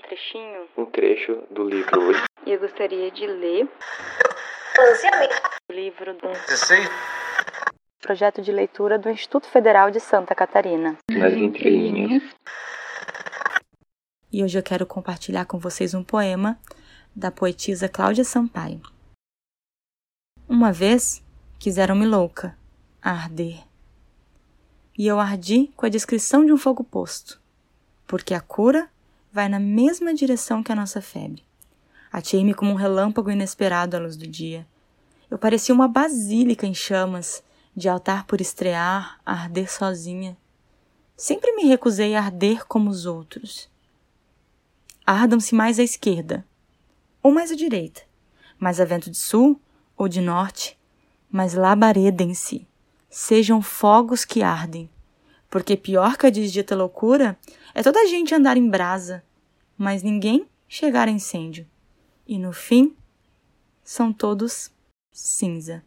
trechinho, um trecho do livro e eu gostaria de ler o livro do projeto de leitura do Instituto Federal de Santa Catarina. Nas entrelinhas. E hoje eu quero compartilhar com vocês um poema da poetisa Cláudia Sampaio. Uma vez quiseram-me louca, a arder. E eu ardi com a descrição de um fogo posto, porque a cura vai na mesma direção que a nossa febre. Atei-me como um relâmpago inesperado à luz do dia. Eu parecia uma basílica em chamas, de altar por estrear, a arder sozinha. Sempre me recusei a arder como os outros. Ardam-se mais à esquerda, ou mais à direita, mais a vento de sul ou de norte, mas labaredem-se, sejam fogos que ardem, porque pior que a desdita loucura é toda a gente andar em brasa, mas ninguém chegar a incêndio, e no fim são todos cinza.